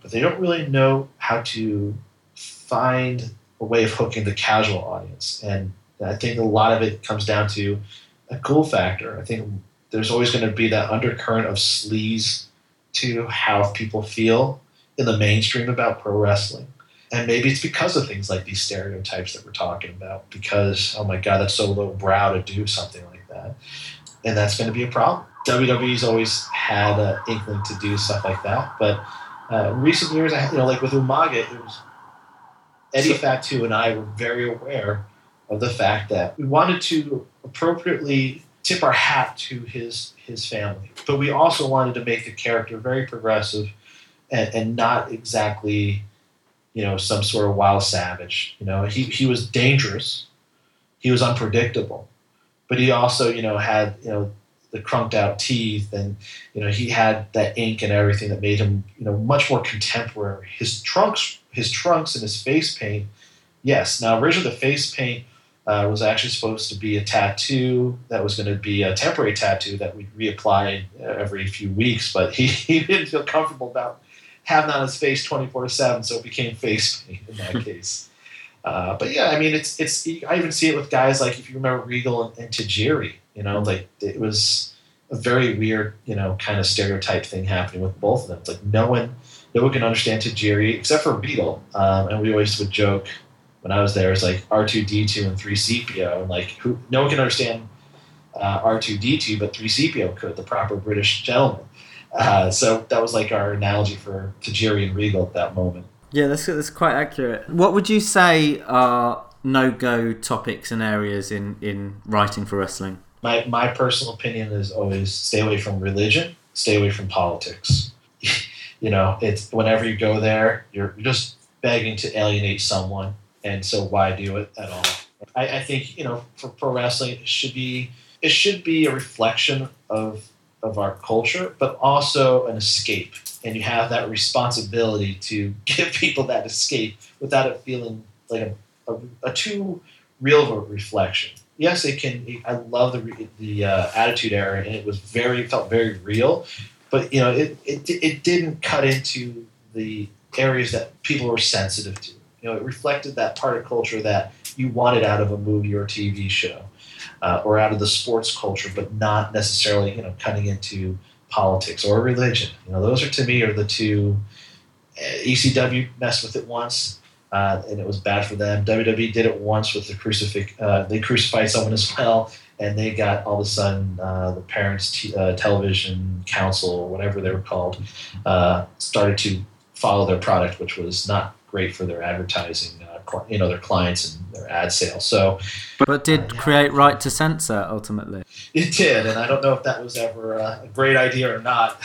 but they don't really know how to find a way of hooking the casual audience. And I think a lot of it comes down to a cool factor. I think there's always going to be that undercurrent of sleaze to how people feel in the mainstream about pro wrestling. And maybe it's because of things like these stereotypes that we're talking about, because, oh my God, that's so low brow to do something like that. And that's going to be a problem. WWE's always had an inkling to do stuff like that, but uh, recent years, I, you know, like with Umaga, it was Eddie Fatu and I were very aware of the fact that we wanted to appropriately tip our hat to his his family, but we also wanted to make the character very progressive and, and not exactly, you know, some sort of wild savage. You know, he he was dangerous, he was unpredictable, but he also, you know, had you know the crunked out teeth and you know he had that ink and everything that made him you know much more contemporary. His trunks his trunks and his face paint yes. Now originally the face paint uh, was actually supposed to be a tattoo that was going to be a temporary tattoo that we'd reapply every few weeks but he, [LAUGHS] he didn't feel comfortable about having on his face 24-7 so it became face paint in that [LAUGHS] case uh, but yeah, I mean, it's it's. I even see it with guys like if you remember Regal and, and Tajiri. You know, like it was a very weird, you know, kind of stereotype thing happening with both of them. It's like no one, no one can understand Tajiri except for Regal. Um, and we always would joke when I was there, it's like R two D two and three CPO, and like who, no one can understand uh, R two D two, but three CPO could, the proper British gentleman. Uh, so that was like our analogy for Tajiri and Regal at that moment. Yeah, that's that's quite accurate. What would you say are no go topics and areas in in writing for wrestling? My my personal opinion is always stay away from religion, stay away from politics. [LAUGHS] you know, it's whenever you go there, you're just begging to alienate someone, and so why do it at all? I, I think you know for pro wrestling it should be it should be a reflection of of our culture, but also an escape and you have that responsibility to [LAUGHS] give people that escape without it feeling like a, a, a too real of a reflection. Yes, it can. I love the the uh, Attitude Era, and it was very felt very real, but you know, it, it it didn't cut into the areas that people were sensitive to. You know, it reflected that part of culture that you wanted out of a movie or TV show, uh, or out of the sports culture, but not necessarily you know cutting into politics or religion. You know, those are to me are the two. ECW messed with it once, uh, and it was bad for them. WWE did it once with the crucifix. Uh, they crucified someone as well, and they got all of a sudden uh, the Parents T- uh, Television Council, whatever they were called, uh, started to follow their product, which was not great for their advertising. Uh, you know, their clients and their ad sales. So But did create right to censor ultimately? it did, and I don't know if that was ever uh, a great idea or not.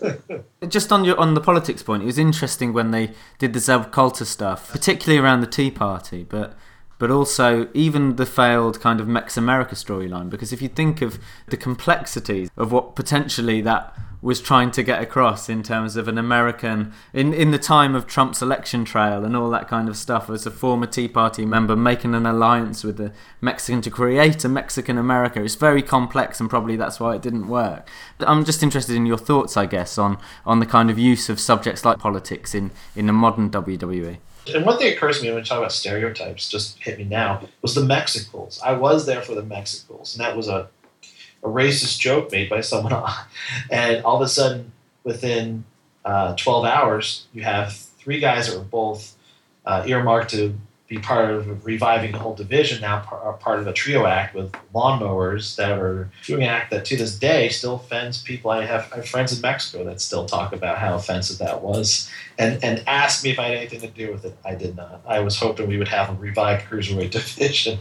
[LAUGHS] Just on your on the politics point, it was interesting when they did the Zeb Colter stuff, particularly around the Tea Party, but but also even the failed kind of Mex America storyline. Because if you think of the complexities of what potentially that was trying to get across in terms of an American in in the time of Trump's election trail and all that kind of stuff as a former Tea Party member making an alliance with the Mexican to create a Mexican America it's very complex and probably that's why it didn't work I'm just interested in your thoughts I guess on on the kind of use of subjects like politics in in a modern. WWE And one thing occurs to me when we talk about stereotypes, just hit me now, was the Mexicools. I was there for the Mexicools, and that was a, a racist joke made by someone. [LAUGHS] And all of a sudden, within uh, 12 hours, you have three guys that were both uh, earmarked to be part of reviving the whole division, now are part of a trio act with lawnmowers that are doing an act that to this day still offends people. I have, I have friends in Mexico that still talk about how offensive that was and, and asked me if I had anything to do with it. I did not. I was hoping we would have a revived cruiserweight [LAUGHS] division.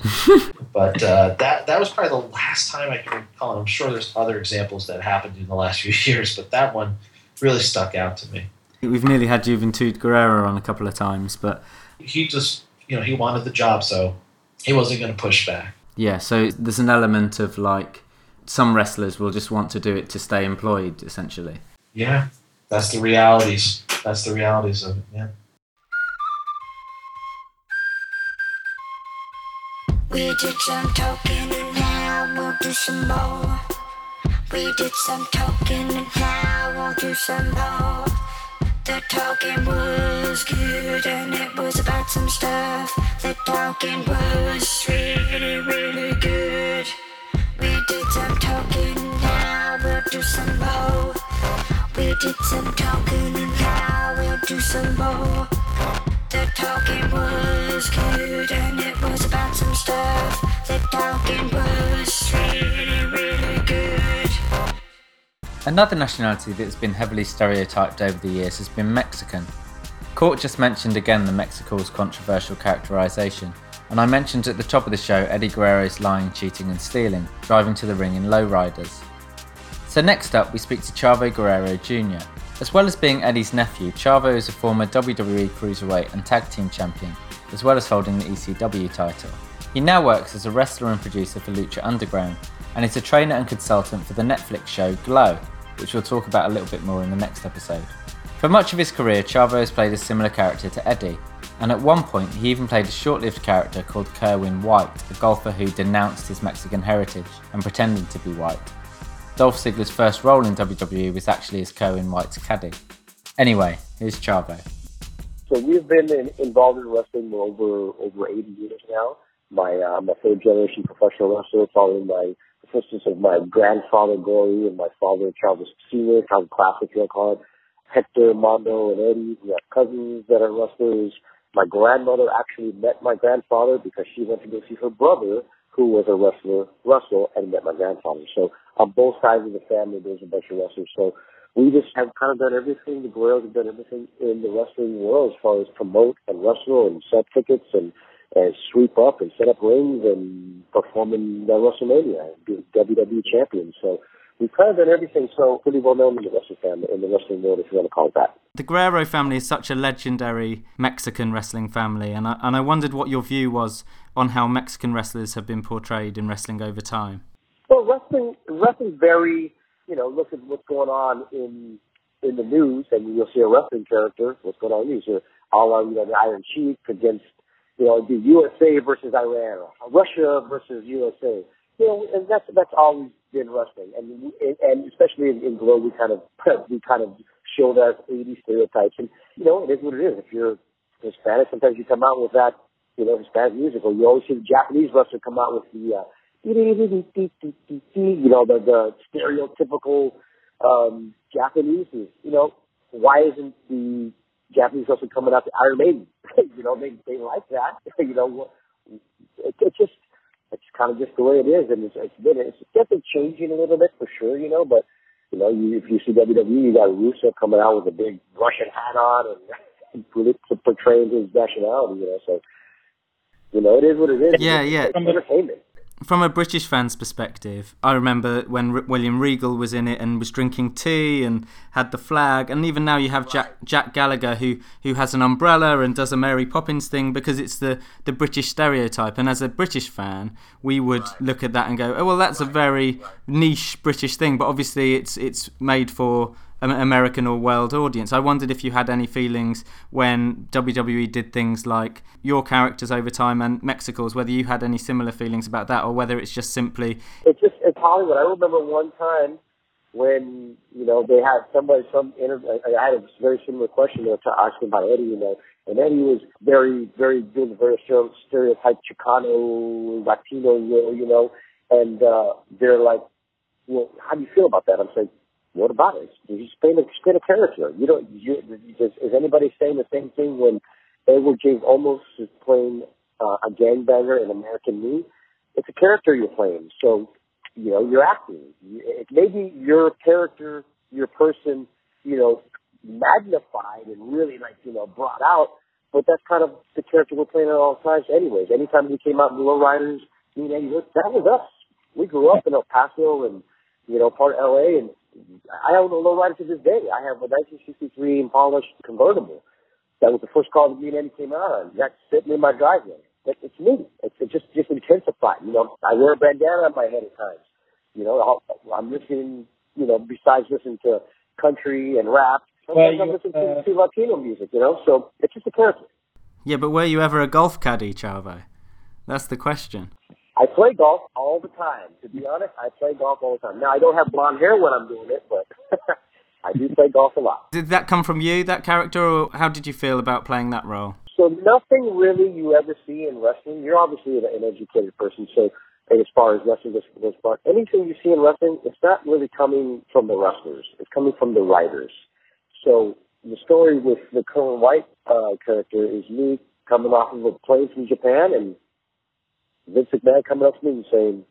but uh, that, that was probably the last time I can recall. And I'm sure there's other examples that happened in the last few [LAUGHS] years, but that one really stuck out to me. we've nearly had Juventud Guerrero on a couple of times but He just, you know, he wanted the job, so he wasn't going to push back. Yeah, so there's an element of like some wrestlers will just want to do it to stay employed, essentially. Yeah, that's the realities. That's the realities of it. Yeah. We did some talking and now we'll do some more. We did some talking and now we'll do some more. The talking was good and it was about some stuff. The talking was really, really good. We did some talking, now we'll do some more. We did some talking now we'll do some more. The talking was good and it was about some stuff. The talking was really. Another nationality that's been heavily stereotyped over the years has been Mexican. Court just mentioned again the Mexicools' controversial characterization, and I mentioned at the top of the show Eddie Guerrero's lying, cheating, and stealing, driving to the ring in lowriders. So next up, we speak to Chavo Guerrero Jr. As well as being Eddie's nephew, Chavo is a former WWE Cruiserweight and Tag Team Champion, as well as holding the ECW title. He now works as a wrestler and producer for Lucha Underground, and is a trainer and consultant for the Netflix show Glow, which we'll talk about a little bit more in the next episode. For much of his career, Chavo has played a similar character to Eddie, and at one point he even played a short lived character called Kerwin White, a golfer who denounced his Mexican heritage and pretended to be white. Dolph Ziggler's first role in WWE was actually as Kerwin White's caddy. Anyway, here's Chavo. So we've been in, involved in wrestling for over over 80 years now. My uh, I'm a third generation professional wrestler, following my the of my grandfather Gory and my father Charles Senior, Charles Classic real hard. Hector, Mando, and Eddie. We have cousins that are wrestlers. My grandmother actually met my grandfather because she went to go see her brother, who was a wrestler, Russell, and met my grandfather. So on both sides of the family, there's a bunch of wrestlers. So we just have kind of done everything. The Guerreros have done everything in the wrestling world as far as promote and wrestle and set tickets and and sweep up and set up rings and perform in the WrestleMania and be WWE champion. So we've kind of done everything. So pretty well known in the wrestling family, in the wrestling world, if you want to call it that. The Guerrero family is such a legendary Mexican wrestling family, and I, and I wondered what your view was on how Mexican wrestlers have been portrayed in wrestling over time. Well, wrestling, wrestling very, you know, look at what's going on in in the news, and you'll see a wrestling character. What's going on in the news? All our, you know, the Iron Sheik against you know, the USA versus Iran, Russia versus USA. You know, and that's that's always been wrestling, and and especially in, in Glow, we kind of [LAUGHS] we kind of show that 80 stereotypes, and you know, it is what it is. If you're Hispanic, sometimes you come out with that, you know, Hispanic musical. You always see the Japanese wrestler come out with the, uh, you know, the the stereotypical um, Japanese. You know, why isn't the Japanese wrestling coming out to Iron Maiden. [LAUGHS] you know, they they like that. [LAUGHS] you know, it, it's just it's kind of just the way it is, and it's, it's been it's definitely changing a little bit for sure. You know, but you know, you, if you see WWE, you got Rusev coming out with a big Russian hat on and [LAUGHS] really to portray his nationality. You know, so you know, it is what it is. Yeah, it's, yeah. It's entertainment from a British fan's perspective, I remember when R- William Regal was in it and was drinking tea and had the flag, and even now you have Jack Jack Gallagher who who has an umbrella and does a Mary Poppins thing because it's the the British stereotype. And as a British fan, we would look at that and go, oh well, that's a very niche British thing, but obviously it's it's made for American or world audience. I wondered if you had any feelings when WWE did things like your characters over time and Mexicools, whether you had any similar feelings about that or whether it's just simply. It's just, it's Hollywood. I remember one time when, you know, they had somebody, some interview, I had a very similar question to ask about Eddie, you know, and Eddie was very, very doing very stereotype Chicano, Latino, you know, and uh, they're like, well, how do you feel about that? I'm saying, what about it? He's playing a, playing a character. You don't. You, is, is anybody saying the same thing when Edward James Olmos is playing uh, a gangbanger in American Me? It's a character you're playing, so you know you're acting. It maybe your character, your person, you know, magnified and really like you know brought out. But that's kind of the character we're playing at all times, anyways. Anytime we came out in Low Riders, you know, that was us. We grew up in El Paso and you know part of LA, and I own a lowrider to this day. I have a 1963 Impala convertible. That was the first car that me and Eddie came out on. That's sitting in my driveway. It, it's me. It's it just just intensified. You know, I wear a bandana on my head at times. You know, I'll, I'm listening. You know, besides listening to country and rap, sometimes well, I'm listening uh, to, to Latino music. You know, so it's just a character. Yeah, but were you ever a golf caddy, Chavo? That's the question. I play golf all the time. To be honest, I play golf all the time. Now I don't have blonde hair when I'm doing it, but [LAUGHS] I do play golf a lot. Did that come from you, that character, or how did you feel about playing that role? So nothing really you ever see in wrestling. You're obviously an educated person, so as far as wrestling goes for the part, anything you see in wrestling, it's not really coming from the wrestlers. It's coming from the writers. So the story with the Kerwin White uh, character is me coming off of a plane from Japan and Vince McMahon coming up to me and saying,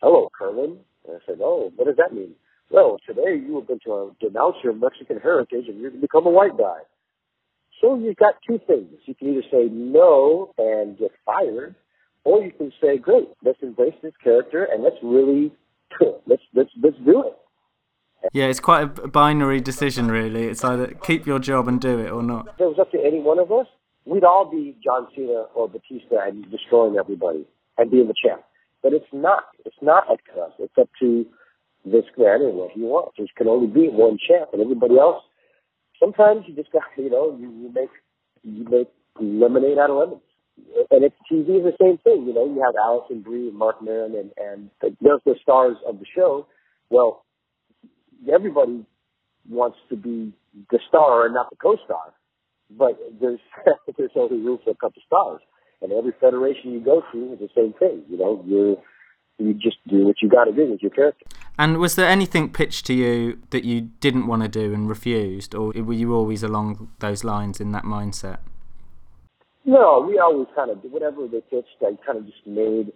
hello, Kerwin. And I said, oh, what does that mean? well, today you are going to uh, denounce your Mexican heritage and you're going to become a white guy. So you've got two things. You can either say no and get fired, or you can say, great, let's embrace this character and let's really, let's, let's, let's do it. Yeah, it's quite a binary decision, really. It's either keep your job and do it or not. If it was up to any one of us, we'd all be John Cena or Batista and destroying everybody and being the champ. But it's not. It's not up to us. It's up to this man and what he wants. There can only be one champ, and everybody else. Sometimes you just got, you know, you, you make you make lemonade out of lemons. And it's TV is the same thing. You know, you have Alison Brie and Marc Maron and and those the stars of the show. Well, everybody wants to be the star and not the co-star, but there's [LAUGHS] there's only room for a couple stars. And every federation you go to is the same thing. You know, you you just do what you got to do with your character. And was there anything pitched to you that you didn't want to do and refused, or were you always along those lines in that mindset? No, we always kind of whatever they pitched. I kind of just made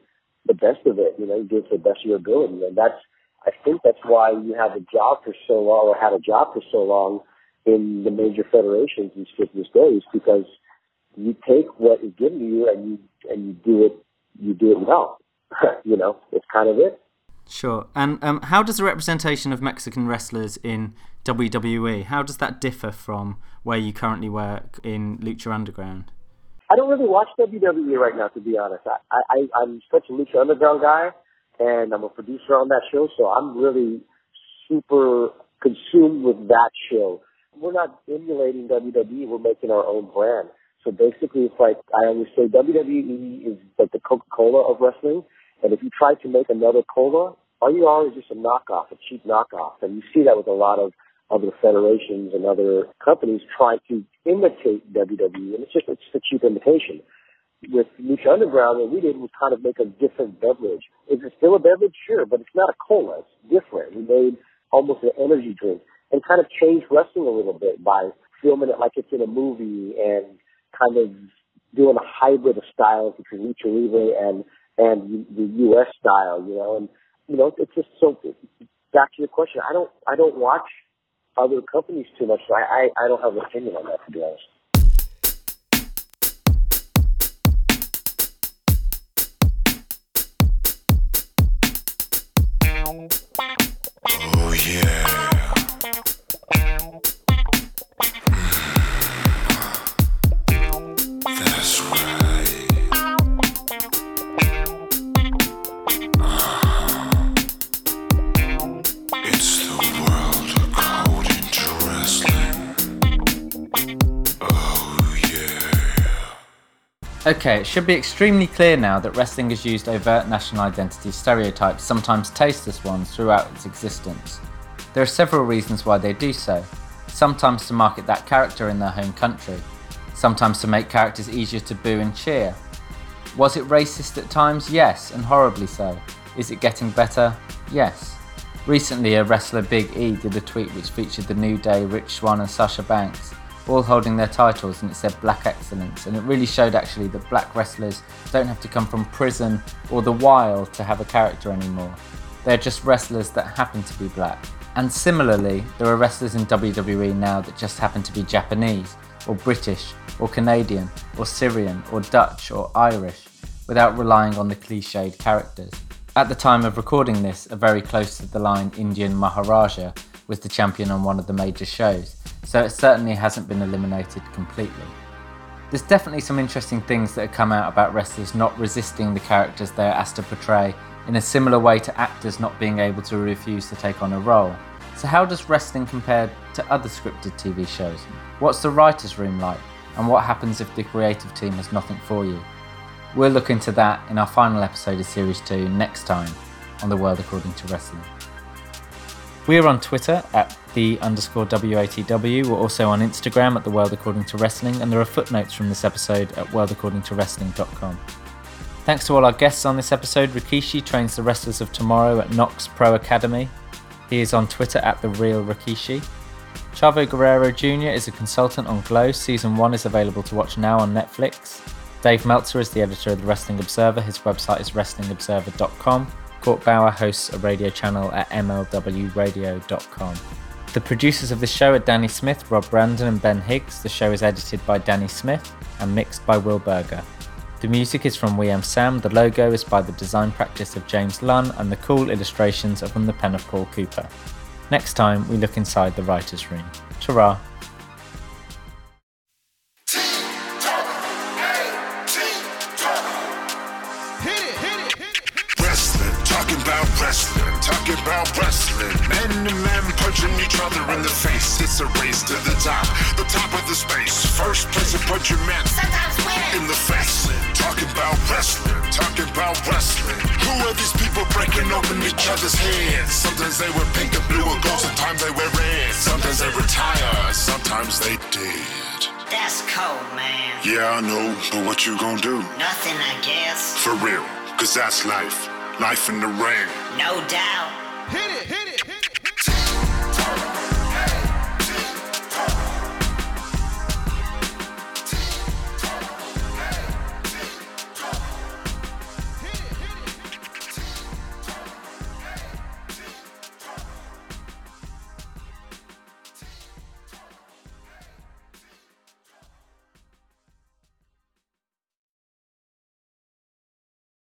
the best of it. You know, you did the best of your ability, and that's. I think that's why you have a job for so long, or had a job for so long in the major federations fitness days, because you take what is given to you and you and you do it you do it well. [LAUGHS] you know, it's kind of it. Sure. And um, how does the representation of Mexican wrestlers in WWE how does that differ from where you currently work in Lucha Underground? I don't really watch WWE right now, to be honest. I, I I'm such a Lucha Underground guy, and I'm a producer on that show, so I'm really super consumed with that show. We're not emulating WWE; we're making our own brand. So basically, it's like I always say, WWE is like the Coca-Cola of wrestling, and if you try to make another cola, all you are is just a knockoff, a cheap knockoff. And you see that with a lot of other federations and other companies trying to imitate WWE, and it's just it's just a cheap imitation. With Lucha Underground, what we did was kind of make a different beverage. Is it still a beverage? Sure, but it's not a cola. It's different. We made almost an energy drink and kind of changed wrestling a little bit by filming it like it's in a movie and kind of doing a hybrid of styles between Lucha Libre and and the U.S. style, you know, and you know, it's just so. Back to your question, I don't, I don't watch other companies too much, so I, I, I don't have an opinion on that, to be honest. Okay, it should be extremely clear now that wrestling has used overt national identity stereotypes, sometimes tasteless ones, throughout its existence. There are several reasons why they do so. Sometimes to market that character in their home country, sometimes to make characters easier to boo and cheer. Was it racist at times? Yes, and horribly so. Is it getting better? Yes. Recently, a wrestler Big E did a tweet which featured the New Day, Rich Swann, and Sasha Banks, all holding their titles, and it said Black Excellence. And it really showed actually that black wrestlers don't have to come from prison or the wild to have a character anymore. They're just wrestlers that happen to be black. And similarly, there are wrestlers in WWE now that just happen to be Japanese, or British, or Canadian, or Syrian, or Dutch, or Irish, without relying on the cliched characters. At the time of recording this, a very close to the line Indian Maharaja was the champion on one of the major shows, so it certainly hasn't been eliminated completely. There's definitely some interesting things that have come out about wrestlers not resisting the characters they are asked to portray in a similar way to actors not being able to refuse to take on a role. So, how does wrestling compare to other scripted TV shows? What's the writer's room like? And what happens if the creative team has nothing for you? We'll look into that in our final episode of Series 2 next time on The World According to Wrestling. We're on Twitter at the underscore WATW. We're also on Instagram at The World According to Wrestling, and there are footnotes from this episode at worldaccordingtowrestling.com. Thanks to all our guests on this episode. Rikishi trains the wrestlers of tomorrow at KnokX Pro Academy. He is on Twitter at The Real Rikishi. Chavo Guerrero Jr. is a consultant on Glow. Season 1 is available to watch now on Netflix. Dave Meltzer is the editor of the Wrestling Observer. His website is wrestlingobserver.com. Court Bauer hosts a radio channel at mlwradio.com. The producers of the show are Danny Smith, Rob Brandon, and Ben Higgs. The show is edited by Danny Smith and mixed by Will Berger. The music is from WeAmSam, the logo is by the design practice of James Lunn, and the cool illustrations are from the pen of Paul Cooper. Next time, we look inside the writer's room. Ta wrestling, talking about wrestling. Man to man punching each other in the face. It's a race to the top, the top of the space. First place to punch your man in the face. Talking about wrestling, talking about wrestling. Who are these people breaking open each other's heads? Sometimes they wear pink and blue and gold, sometimes they wear red. Sometimes they retire, sometimes they did. That's cold, man. Yeah, I know, but what you gonna do? Nothing, I guess. For real, cause that's life. Life in the ring. No doubt. Hit it, hit it.